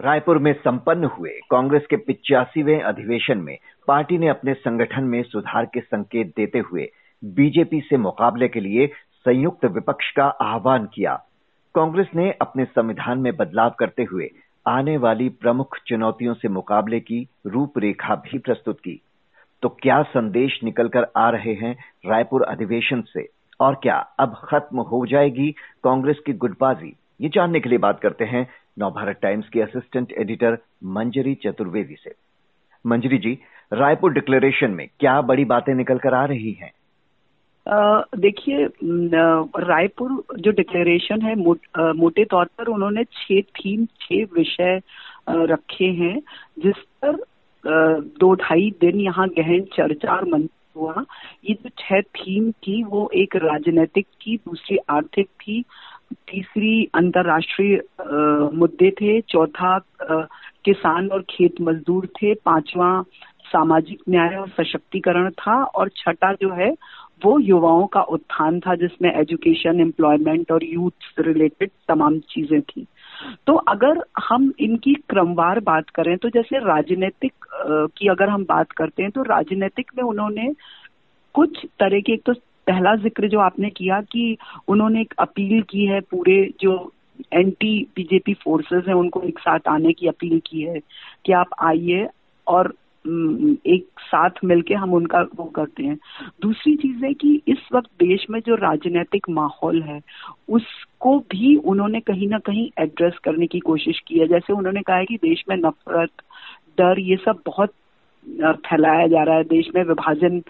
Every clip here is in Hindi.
रायपुर में संपन्न हुए कांग्रेस के पिचासीवें अधिवेशन में पार्टी ने अपने संगठन में सुधार के संकेत देते हुए बीजेपी से मुकाबले के लिए संयुक्त विपक्ष का आह्वान किया। कांग्रेस ने अपने संविधान में बदलाव करते हुए आने वाली प्रमुख चुनौतियों से मुकाबले की रूपरेखा भी प्रस्तुत की। तो क्या संदेश निकलकर आ रहे हैं रायपुर अधिवेशन से? और क्या अब खत्म हो जाएगी कांग्रेस की गुटबाजी? ये जानने के लिए बात करते हैं नवभारत टाइम्स की असिस्टेंट एडिटर मंजरी चतुर्वेदी से। मंजरी जी रायपुर डिक्लेरेशन में क्या बड़ी बातें निकल कर आ रही हैं? देखिए रायपुर जो डिक्लेरेशन है मो, आ, मोटे तौर पर उन्होंने छह थीम छह विषय रखे हैं जिस पर दो ढाई दिन यहाँ गहन चर्चा और मंत्र हुआ। ये जो छह थीम थी वो एक राजनीतिक थी दूसरी आर्थिक थी तीसरी अंतर्राष्ट्रीय मुद्दे थे। चौथा किसान और खेत मजदूर थे। पांचवा सामाजिक न्याय और सशक्तिकरण था। और छठा जो है, वो युवाओं का उत्थान था, जिसमें एजुकेशन एम्प्लॉयमेंट और यूथ रिलेटेड तमाम चीज़ें थी। तो अगर हम इनकी क्रमवार बात करें तो जैसे राजनीतिक की अगर हम बात करते हैं तो राजनीतिक में उन्होंने कुछ तरह के, एक तो पहला ज़िक्र जो आपने किया कि उन्होंने एक अपील की है, पूरे जो एंटी बीजेपी फोर्सेस हैं, उनको एक साथ आने की अपील की है कि आप आइए और एक साथ मिलके हम उनका वो करते हैं। दूसरी चीज़ है कि इस वक्त देश में जो राजनीतिक माहौल है, उसको भी उन्होंने कहीं ना कहीं एड्रेस करने की कोशिश की है। जैसे उन्होंने कहा है कि देश में नफरत, डर, ये सब बहुत फैलाया जा रहा है देश में, विभाजन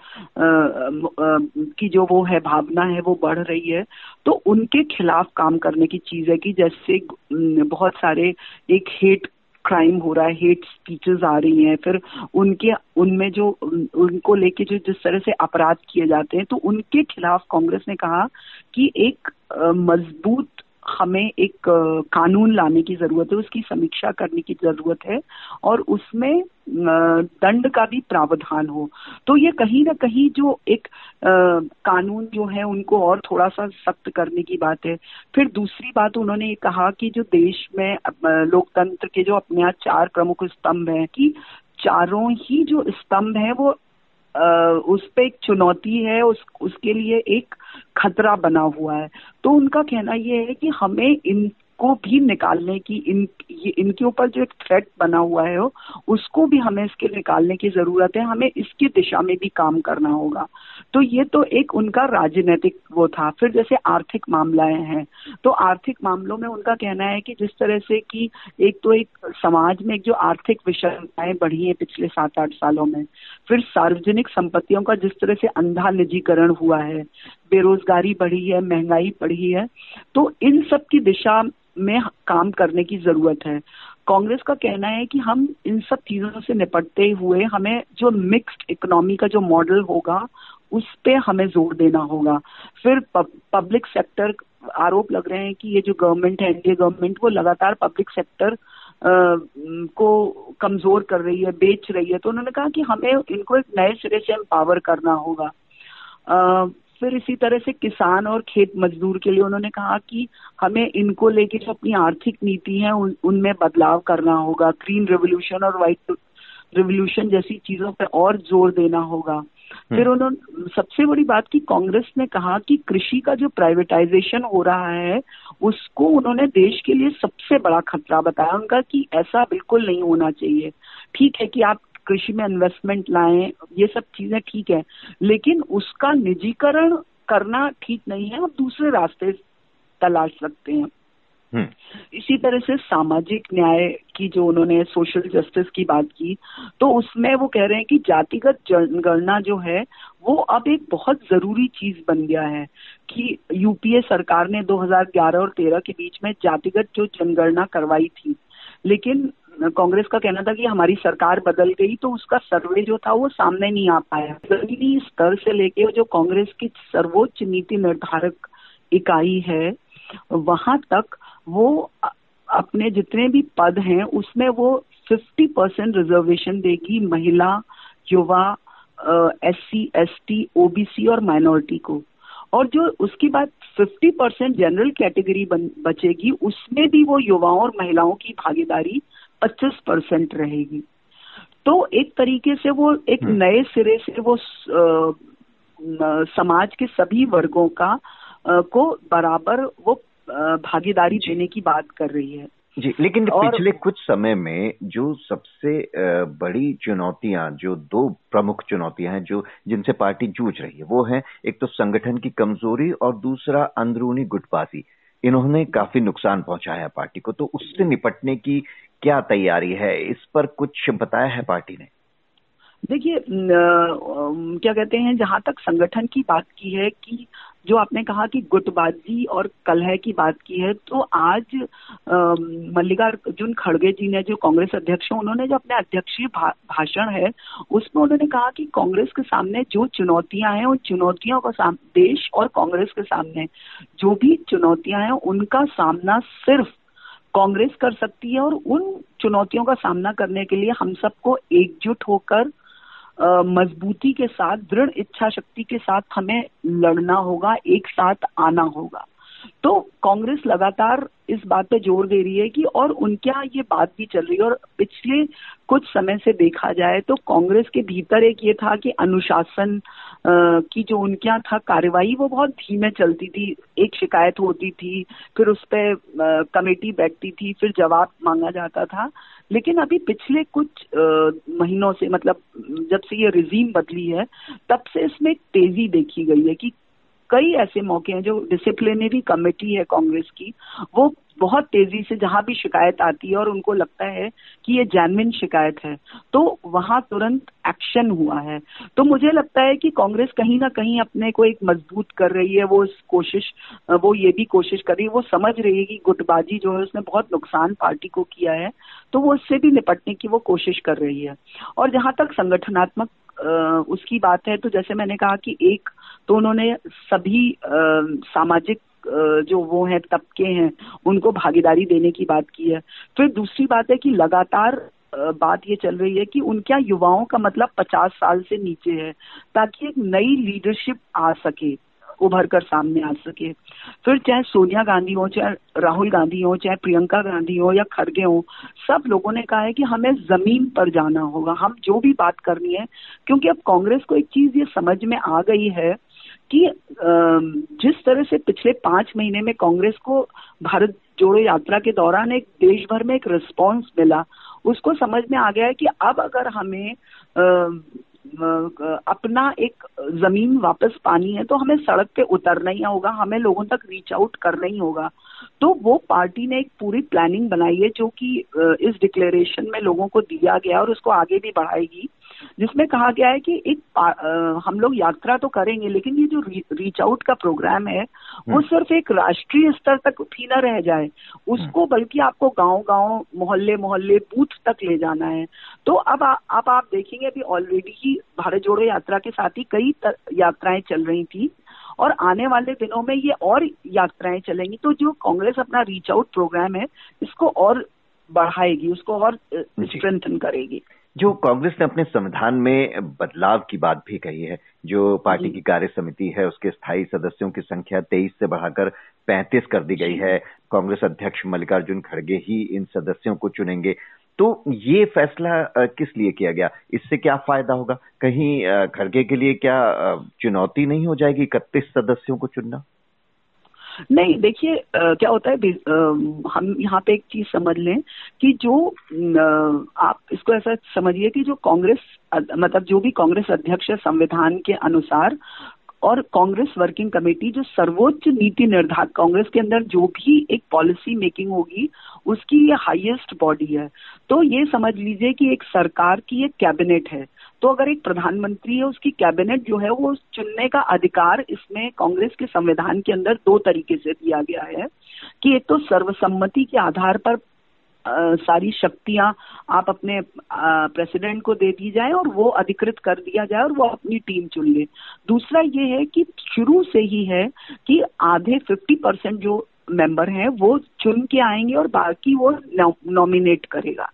की जो वो है, भावना है, वो बढ़ रही है। तो उनके खिलाफ काम करने की चीज़ है कि जैसे बहुत सारे एक हेट क्राइम हो रहा है हेट स्पीचेस आ रही हैं, फिर उनके, उनमें जो उनको लेके जो, जिस तरह से अपराध किए जाते हैं तो उनके खिलाफ कांग्रेस ने कहा कि एक मज़बूत हमें एक कानून लाने की ज़रूरत है, उसकी समीक्षा करने की ज़रूरत है और उसमें दंड का भी प्रावधान हो। तो ये कहीं ना कहीं जो एक कानून जो है, उनको और थोड़ा सा सख्त करने की बात है। फिर दूसरी बात उन्होंने ये कहा कि जो देश में लोकतंत्र के जो अपने चार प्रमुख स्तंभ हैं कि चारों ही जो स्तंभ हैं, वो उस पर एक चुनौती है, उस, उसके लिए एक खतरा बना हुआ है। तो उनका कहना यह है कि हमें इन को भी निकालने की, इन इनके ऊपर जो एक थ्रेट बना हुआ है उसको भी हमें इसके निकालने की ज़रूरत है, हमें इसकी दिशा में भी काम करना होगा। तो ये तो एक उनका राजनीतिक वो था। फिर जैसे आर्थिक मामलाएँ हैं तो आर्थिक मामलों में उनका कहना है कि जिस तरह से कि एक तो एक समाज में एक जो आर्थिक विषमताएँ बढ़ी है पिछले सात आठ सालों में, फिर सार्वजनिक संपत्तियों का जिस तरह से अंधा निजीकरण हुआ है बेरोजगारी बढ़ी है, महँगाई बढ़ी है तो इन सब की दिशा में काम करने की ज़रूरत है। कांग्रेस का कहना है कि हम इन सब चीज़ों से निपटते हुए हमें जो मिक्स्ड इकोनॉमी का जो मॉडल होगा, उस पे हमें ज़ोर देना होगा। फिर पब्लिक सेक्टर आरोप लग रहे हैं कि ये जो गवर्नमेंट है एनडीए गवर्नमेंट वो लगातार पब्लिक सेक्टर को कमज़ोर कर रही है, बेच रही है। तो उन्होंने कहा कि हमें इनको एक नए सिरे से एम्पावर करना होगा। फिर इसी तरह से किसान और खेत मजदूर के लिए उन्होंने कहा कि हमें इनको लेके जो अपनी आर्थिक नीति है उन, उनमें बदलाव करना होगा। ग्रीन रेवोल्यूशन और व्हाइट रेवोल्यूशन जैसी चीज़ों पर और ज़ोर देना होगा। हम्म। फिर उन्होंने सबसे बड़ी बात की कांग्रेस ने कहा कि कृषि का जो प्राइवेटाइजेशन हो रहा है उसको उन्होंने देश के लिए सबसे बड़ा खतरा बताया। उनका कि ऐसा बिल्कुल नहीं होना चाहिए। ठीक है कि आप कृषि में इन्वेस्टमेंट लाएँ ये सब चीज़ें ठीक है लेकिन उसका निजीकरण करना ठीक नहीं है आप दूसरे रास्ते तलाश सकते हैं हम्म। इसी तरह से सामाजिक न्याय की जो उन्होंने सोशल जस्टिस की बात की तो उसमें वो कह रहे हैं कि जातिगत जनगणना जो है वो अब एक बहुत ज़रूरी चीज़ बन गया है कि यूपीए सरकार ने 2011 और 13 के बीच में जातिगत जो जनगणना करवाई थी लेकिन कांग्रेस का कहना था कि हमारी सरकार बदल गई तो उसका सर्वे जो था वो सामने नहीं आ पाया। जमीनी स्तर से लेके जो कांग्रेस की सर्वोच्च नीति निर्धारक इकाई है, वहाँ तक वो अपने जितने भी पद हैं, उसमें वो 50 परसेंट रिजर्वेशन देगी महिला, युवा S C S T OBC और माइनॉरिटी को। और जो उसकी बात 50 परसेंट जनरल कैटेगरी बचेगी, उसमें भी वो युवाओं और महिलाओं की भागीदारी 25 परसेंट रहेगी। तो एक तरीके से वो एक हम्म। नए सिरे से वो आ, समाज के सभी वर्गों का आ, को बराबर वो भागीदारी देने की बात कर रही है। जी लेकिन और, पिछले कुछ समय में जो सबसे बड़ी चुनौतियाँ जो दो प्रमुख चुनौतियाँ हैं जो जिनसे पार्टी जूझ रही है वो है एक तो संगठन की कमज़ोरी और दूसरा अंदरूनी गुटबाजी। इन्होंने काफ़ी नुकसान पहुँचाया पार्टी को तो उससे निपटने की क्या तैयारी है? इस पर कुछ बताया है पार्टी ने? देखिए क्या कहते हैं, जहाँ तक संगठन की बात की है कि जो आपने कहा कि गुटबाजी और कलह की बात की है तो आज मल्लिकार्जुन खड़गे जी ने जो कांग्रेस अध्यक्ष हैं, उन्होंने जो अपने अध्यक्षीय भाषण है, उसमें उन्होंने कहा कि कांग्रेस के सामने जो चुनौतियाँ हैं, उन चुनौतियों का देश और कांग्रेस के सामने जो भी चुनौतियाँ हैं, उनका सामना सिर्फ़ कांग्रेस कर सकती है और उन चुनौतियों का सामना करने के लिए हम सबको एकजुट होकर मजबूती के साथ, दृढ़ इच्छा शक्ति के साथ हमें लड़ना होगा, एक साथ आना होगा। तो कांग्रेस लगातार इस बात पे ज़ोर दे रही है कि और उनके यहाँ ये बात भी चल रही है और पिछले कुछ समय से देखा जाए तो कांग्रेस के भीतर एक ये था कि अनुशासन की जो उनके यहाँ था कार्यवाही वो बहुत धीमे चलती थी। एक शिकायत होती थी, फिर उस पर कमेटी बैठती थी, फिर जवाब मांगा जाता था। लेकिन अभी पिछले कुछ महीनों से मतलब जब से ये रिजीम बदली है, तब से इसमें तेज़ी देखी गई है कि कई ऐसे मौके हैं जो डिसिप्लिनरी कमेटी है कांग्रेस की। वो बहुत तेज़ी से जहाँ भी शिकायत आती है और उनको लगता है कि ये जैनविन शिकायत है तो वहाँ तुरंत एक्शन हुआ है। तो मुझे लगता है कि कांग्रेस कहीं ना कहीं अपने को एक मज़बूत कर रही है, वो इस कोशिश, वो ये भी कोशिश कर रही है, वो समझ रही है कि गुटबाजी जो है उसने बहुत नुकसान पार्टी को किया है तो वो उससे भी निपटने की वो कोशिश कर रही है। और जहाँ तक संगठनात्मक उसकी बात है तो जैसे मैंने कहा कि एक तो उन्होंने सभी सामाजिक जो वो हैं, तबके हैं, उनको भागीदारी देने की बात की है। फिर दूसरी बात है कि लगातार बात ये चल रही है कि उनके युवाओं का मतलब पचास साल से नीचे है, ताकि एक नई लीडरशिप आ सके, उभर कर सामने आ सके। फिर चाहे सोनिया गांधी हो, चाहे राहुल गांधी हो, चाहे प्रियंका गांधी हो या खड़गे हो, सब लोगों ने कहा है कि हमें ज़मीन पर जाना होगा, हम जो भी बात करनी है, क्योंकि अब कांग्रेस को एक चीज़ ये समझ में आ गई है कि जिस तरह से पिछले पाँच महीने में कांग्रेस को भारत जोड़ो यात्रा के दौरान एक देश भर में एक रिस्पांस मिला, उसको समझ में आ गया है कि अब अगर हमें अपना एक ज़मीन वापस पानी है तो हमें सड़क पे उतरना ही होगा, हमें लोगों तक रीच आउट करना ही होगा। तो वो पार्टी ने एक पूरी प्लानिंग बनाई है, जो कि इस डिक्लेरेशन में लोगों को दिया गया और उसको आगे भी बढ़ाएगी। जिसमें कहा गया है कि एक आ, हम लोग यात्रा तो करेंगे लेकिन ये जो री, रीच आउट का प्रोग्राम है वो हम्म। सिर्फ़ एक राष्ट्रीय स्तर तक भी न रह जाए। उसको हम्म। बल्कि आपको गाँव गाँव मोहल्ले मोहल्ले बूथ तक ले जाना है। तो अब आ, अब आप देखेंगे अभी ऑलरेडी ही भारत जोड़ो यात्रा के साथ ही कई यात्राएँ चल रही थी और आने वाले दिनों में ये और यात्राएँ चलेंगी। तो जो कांग्रेस अपना रीच आउट प्रोग्राम है इसको और बढ़ाएगी उसको और स्ट्रेंथन करेगी। जो कांग्रेस ने अपने संविधान में बदलाव की बात भी कही है जो पार्टी की कार्य समिति है उसके स्थायी सदस्यों की संख्या तेईस से बढ़ाकर पैंतीस कर दी गई है। कांग्रेस अध्यक्ष मल्लिकार्जुन खड़गे ही इन सदस्यों को चुनेंगे। तो ये फैसला किस लिए किया गया? इससे क्या फ़ायदा होगा? कहीं खड़गे के लिए क्या चुनौती नहीं हो जाएगी इकतीस सदस्यों को चुनना? नहीं देखिए क्या होता है आ, हम यहाँ पे एक चीज़ समझ लें कि जो आ, आप इसको ऐसा समझिए कि जो कांग्रेस मतलब जो भी कांग्रेस अध्यक्ष संविधान के अनुसार और कांग्रेस वर्किंग कमेटी जो सर्वोच्च नीति निर्धारक कांग्रेस के अंदर जो भी एक पॉलिसी मेकिंग होगी उसकी ये हाईएस्ट बॉडी है। तो ये समझ लीजिए कि एक सरकार की एक कैबिनेट है। तो अगर एक प्रधानमंत्री है उसकी कैबिनेट जो है वो चुनने का अधिकार इसमें कांग्रेस के संविधान के अंदर दो तरीके से दिया गया है कि एक तो सर्वसम्मति के आधार पर आ, सारी शक्तियाँ आप अपने प्रेसिडेंट को दे दी जाए और वो अधिकृत कर दिया जाए और वो अपनी टीम चुन ले। दूसरा ये है कि शुरू से ही है कि आधे 50 परसेंट जो मेंबर हैं वो चुन के आएँगे और बाकी वो नॉमिनेट करेगा।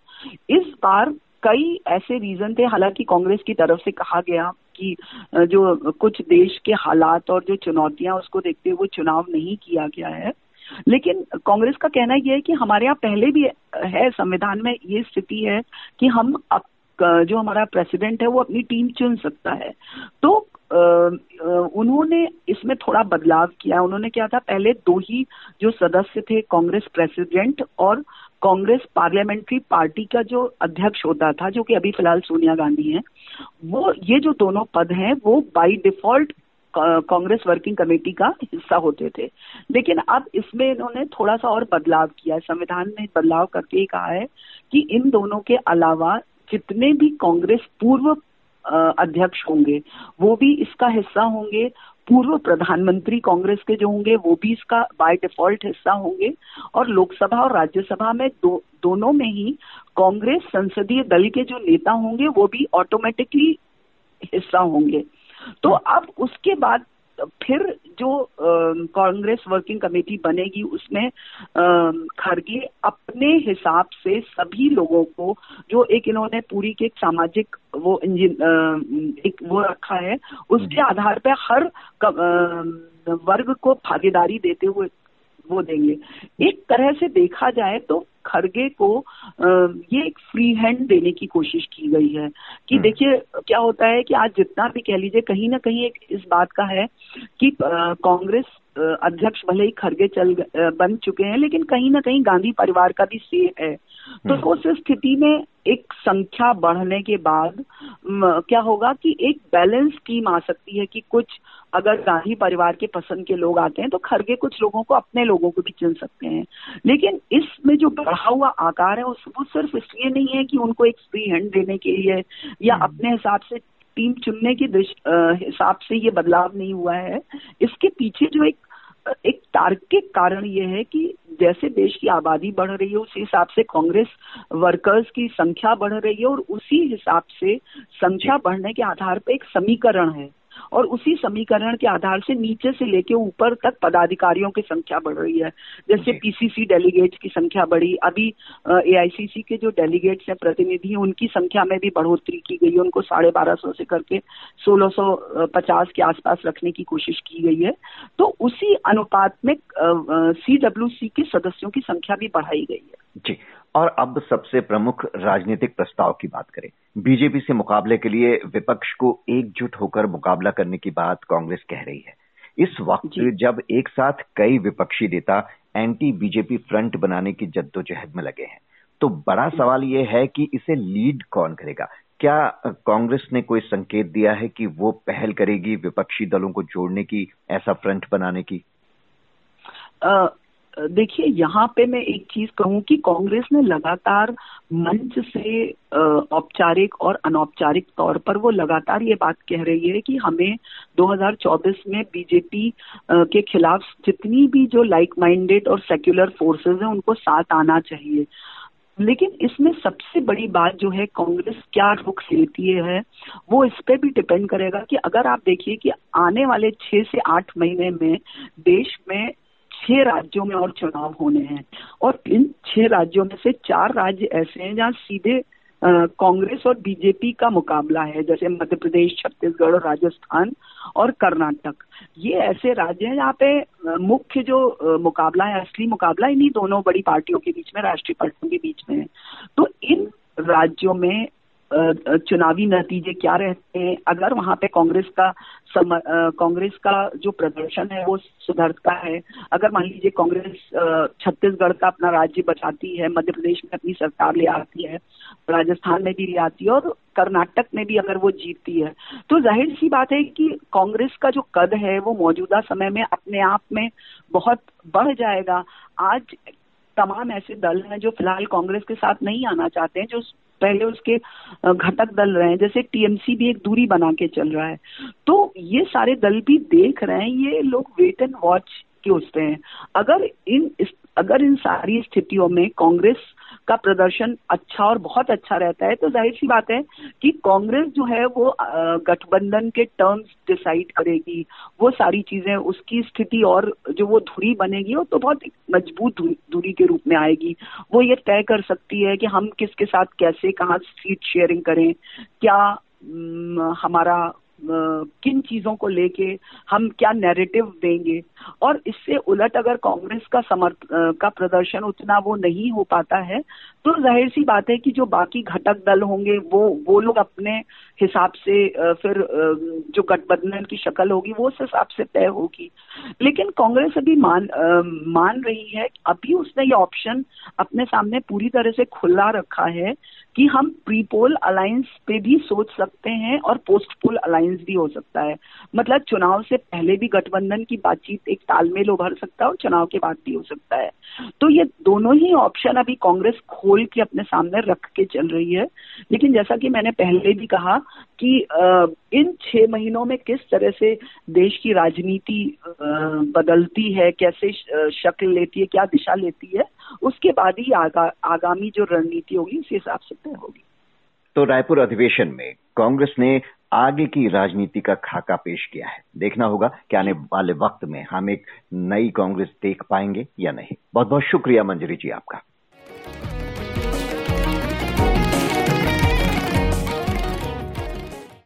इस बार कई ऐसे रीजन थे हालाँकि कांग्रेस की तरफ़ से कहा गया कि जो कुछ देश के हालात और जो चुनौतियाँ उसको देखते हुए चुनाव नहीं किया गया है। लेकिन कांग्रेस का कहना यह है कि हमारे यहाँ पहले भी है संविधान में ये स्थिति है कि हम अप, जो हमारा प्रेसिडेंट है वो अपनी टीम चुन सकता है। तो उन्होंने इसमें थोड़ा बदलाव किया। उन्होंने क्या था पहले दो ही जो सदस्य थे कांग्रेस प्रेसिडेंट और कांग्रेस पार्लियामेंट्री पार्टी का जो अध्यक्ष होता था, जो कि अभी फ़िलहाल सोनिया गांधी हैं, वो, ये जो दोनों पद हैं, वो by default Congress working committee का हिस्सा होते थे। लेकिन अब इसमें इन्होंने थोड़ा सा और बदलाव किया है। संविधान में बदलाव करके कहा है कि इन दोनों के अलावा जितने भी कांग्रेस पूर्व अध्यक्ष होंगे, वो भी इसका हिस्सा होंगे। पूर्व प्रधानमंत्री कांग्रेस के जो होंगे, वो भी इसका बाय डिफ़ॉल्ट हिस्सा होंगे। और लोकसभा और राज्यसभा में दो, दोनों में ही कांग्रेस संसदीय दल के जो नेता होंगे, वो भी ऑटोमेटिकली हिस्सा होंगे। तो अब उसके बाद फिर जो कांग्रेस वर्किंग कमेटी बनेगी उसमें खड़गे अपने हिसाब से सभी लोगों को जो एक इन्होंने पूरी के एक सामाजिक वो इंजिन एक वो रखा है उसके हम्म। आधार पर हर वर्ग को भागीदारी देते हुए वो देंगे एक तरह से देखा जाए तो खरगे को ये एक फ्री हैंड देने की कोशिश की गई है कि हम्म। देखिए क्या होता है कि आज जितना भी कह लीजिए कहीं ना कहीं एक इस बात का है कि कांग्रेस अध्यक्ष भले ही खरगे चल बन चुके हैं लेकिन कहीं ना कहीं गांधी परिवार का भी से है तो हम्म। उस स्थिति में एक संख्या बढ़ने के बाद क्या होगा कि एक बैलेंस टीम आ सकती है कि कुछ अगर गांधी परिवार के पसंद के लोग आते हैं तो खरगे कुछ लोगों को अपने लोगों को भी चुन सकते हैं लेकिन इसमें जो बढ़ा हुआ आकार है उस वो सिर्फ़ इसलिए नहीं है कि उनको एक फ्री हैंड देने के लिए या हम्म। अपने हिसाब से टीम चुनने के हिसाब से ये बदलाव नहीं हुआ है इसके पीछे जो एक एक तार्किक कारण ये है कि जैसे देश की आबादी बढ़ रही है, उसी हिसाब से कांग्रेस वर्कर्स की संख्या बढ़ रही है और उसी हिसाब से संख्या बढ़ने के आधार पर एक समीकरण है। और उसी समीकरण के आधार से नीचे से लेके ऊपर तक पदाधिकारियों की संख्या बढ़ रही है। जैसे पीसीसी डेलीगेट्स की संख्या बढ़ी अभी एआईसीसी के जो डेलीगेट्स हैं प्रतिनिधि उनकी संख्या में भी बढ़ोतरी की गई है। उनको साढ़े बारह सौ से करके सोलह सौ पचास के आसपास रखने की कोशिश की गई है। तो उसी अनुपात में सी डब्ल्यू सी के सदस्यों की संख्या भी बढ़ाई गई है। जी। और अब सबसे प्रमुख राजनीतिक प्रस्ताव की बात करें। बीजेपी से मुकाबले के लिए विपक्ष को एकजुट होकर मुकाबला करने की बात कांग्रेस कह रही है। इस वक्त जब एक साथ कई विपक्षी नेता एंटी बीजेपी फ्रंट बनाने की जद्दोजहद में लगे हैं तो बड़ा सवाल यह है कि इसे लीड कौन करेगा? क्या कांग्रेस ने कोई संकेत दिया है कि वो पहल करेगी विपक्षी दलों को जोड़ने की ऐसा फ्रंट बनाने की? देखिए, यहाँ पे मैं एक चीज़ कहूँ कि कांग्रेस ने लगातार मंच से औपचारिक और अनौपचारिक तौर पर वो लगातार ये बात कह रही है कि हमें 2024 में बीजेपी के खिलाफ जितनी भी जो लाइक माइंडेड और सेक्युलर फोर्सेस हैं, उनको साथ आना चाहिए। लेकिन इसमें सबसे बड़ी बात जो है, कांग्रेस क्या रुख लेती है, वो इस पर भी डिपेंड करेगा कि अगर आप देखिए कि आने वाले छह से आठ महीने में देश में छह राज्यों में और चुनाव होने हैं। और इन छह राज्यों में से चार राज्य ऐसे हैं जहाँ सीधे कांग्रेस और बीजेपी का मुकाबला है, जैसे मध्य प्रदेश, छत्तीसगढ़ राजस्थान और कर्नाटक। ये ऐसे राज्य हैं जहाँ पे मुख्य जो मुकाबला है, असली मुकाबला इन्हीं दोनों बड़ी पार्टियों के बीच में, राष्ट्रीय पार्टियों के बीच में है। तो इन राज्यों में चुनावी नतीजे क्या रहते हैं? अगर वहाँ पे कांग्रेस का कांग्रेस का जो प्रदर्शन है वो सुधरता है, अगर मान लीजिए कांग्रेस छत्तीसगढ़ का अपना राज्य बचाती है, मध्य प्रदेश में अपनी सरकार ले आती है, राजस्थान में भी ले आती है और कर्नाटक में भी अगर वो जीतती है तो ज़ाहिर सी बात है कि कांग्रेस का जो कद है वो मौजूदा समय में अपने आप में बहुत बढ़ जाएगा। आज तमाम ऐसे दल हैं जो फ़िलहाल कांग्रेस के साथ नहीं आना चाहते हैं, जो पहले उसके घटक दल रहे हैं, जैसे टीएमसी भी एक दूरी बना के चल रहा है। तो ये सारे दल भी देख रहे हैं, ये लोग वेट एंड वॉच उस हैं? अगर इन अगर इन सारी स्थितियों में कांग्रेस का प्रदर्शन अच्छा और बहुत अच्छा रहता है। तो ज़ाहिर सी बात है कि कांग्रेस जो है वो गठबंधन के टर्म्स डिसाइड करेगी। वो सारी चीज़ें, उसकी स्थिति और जो वो धुरी बनेगी, वो तो बहुत मज़बूत दूरी के रूप में आएगी। वो ये तय कर सकती है कि हम किसके साथ कैसे, कहाँ सीट शेयरिंग करें, क्या हमारा किन चीज़ों को लेके हम क्या नैरेटिव देंगे? और इससे उलट अगर कांग्रेस का समर्थ का प्रदर्शन उतना वो नहीं हो पाता है तो ज़ाहिर सी बात है कि जो बाकी घटक दल होंगे, वो वो लोग अपने हिसाब से फिर जो गठबंधन की शक्ल होगी, वो उस हिसाब से तय होगी। लेकिन कांग्रेस अभी मान मान रही है, अभी उसने ये ऑप्शन अपने सामने पूरी तरह से खुला रखा है कि हम प्री पोल अलायंस पे भी सोच सकते हैं और पोस्ट पोल अलायंस भी हो सकता है। मतलब चुनाव से पहले भी गठबंधन की बातचीत एक तालमेल उभर सकता है और चुनाव के बाद भी हो सकता है। तो ये दोनों ही ऑप्शन अभी कांग्रेस खोल के अपने सामने रख के चल रही है। लेकिन जैसा कि मैंने पहले भी कहा कि इन छह महीनों में किस तरह से देश की राजनीति बदलती है कैसे शक्ल लेती है क्या दिशा लेती है उसके बाद ही आगा, आगामी जो रणनीति होगी उस हिसाब से तय होगी। तो रायपुर अधिवेशन में कांग्रेस ने आगे की राजनीति का खाका पेश किया है। देखना होगा कि आने वाले वक्त में हम एक नई कांग्रेस देख पाएँगे या नहीं। बहुत बहुत शुक्रिया मंजरी जी आपका।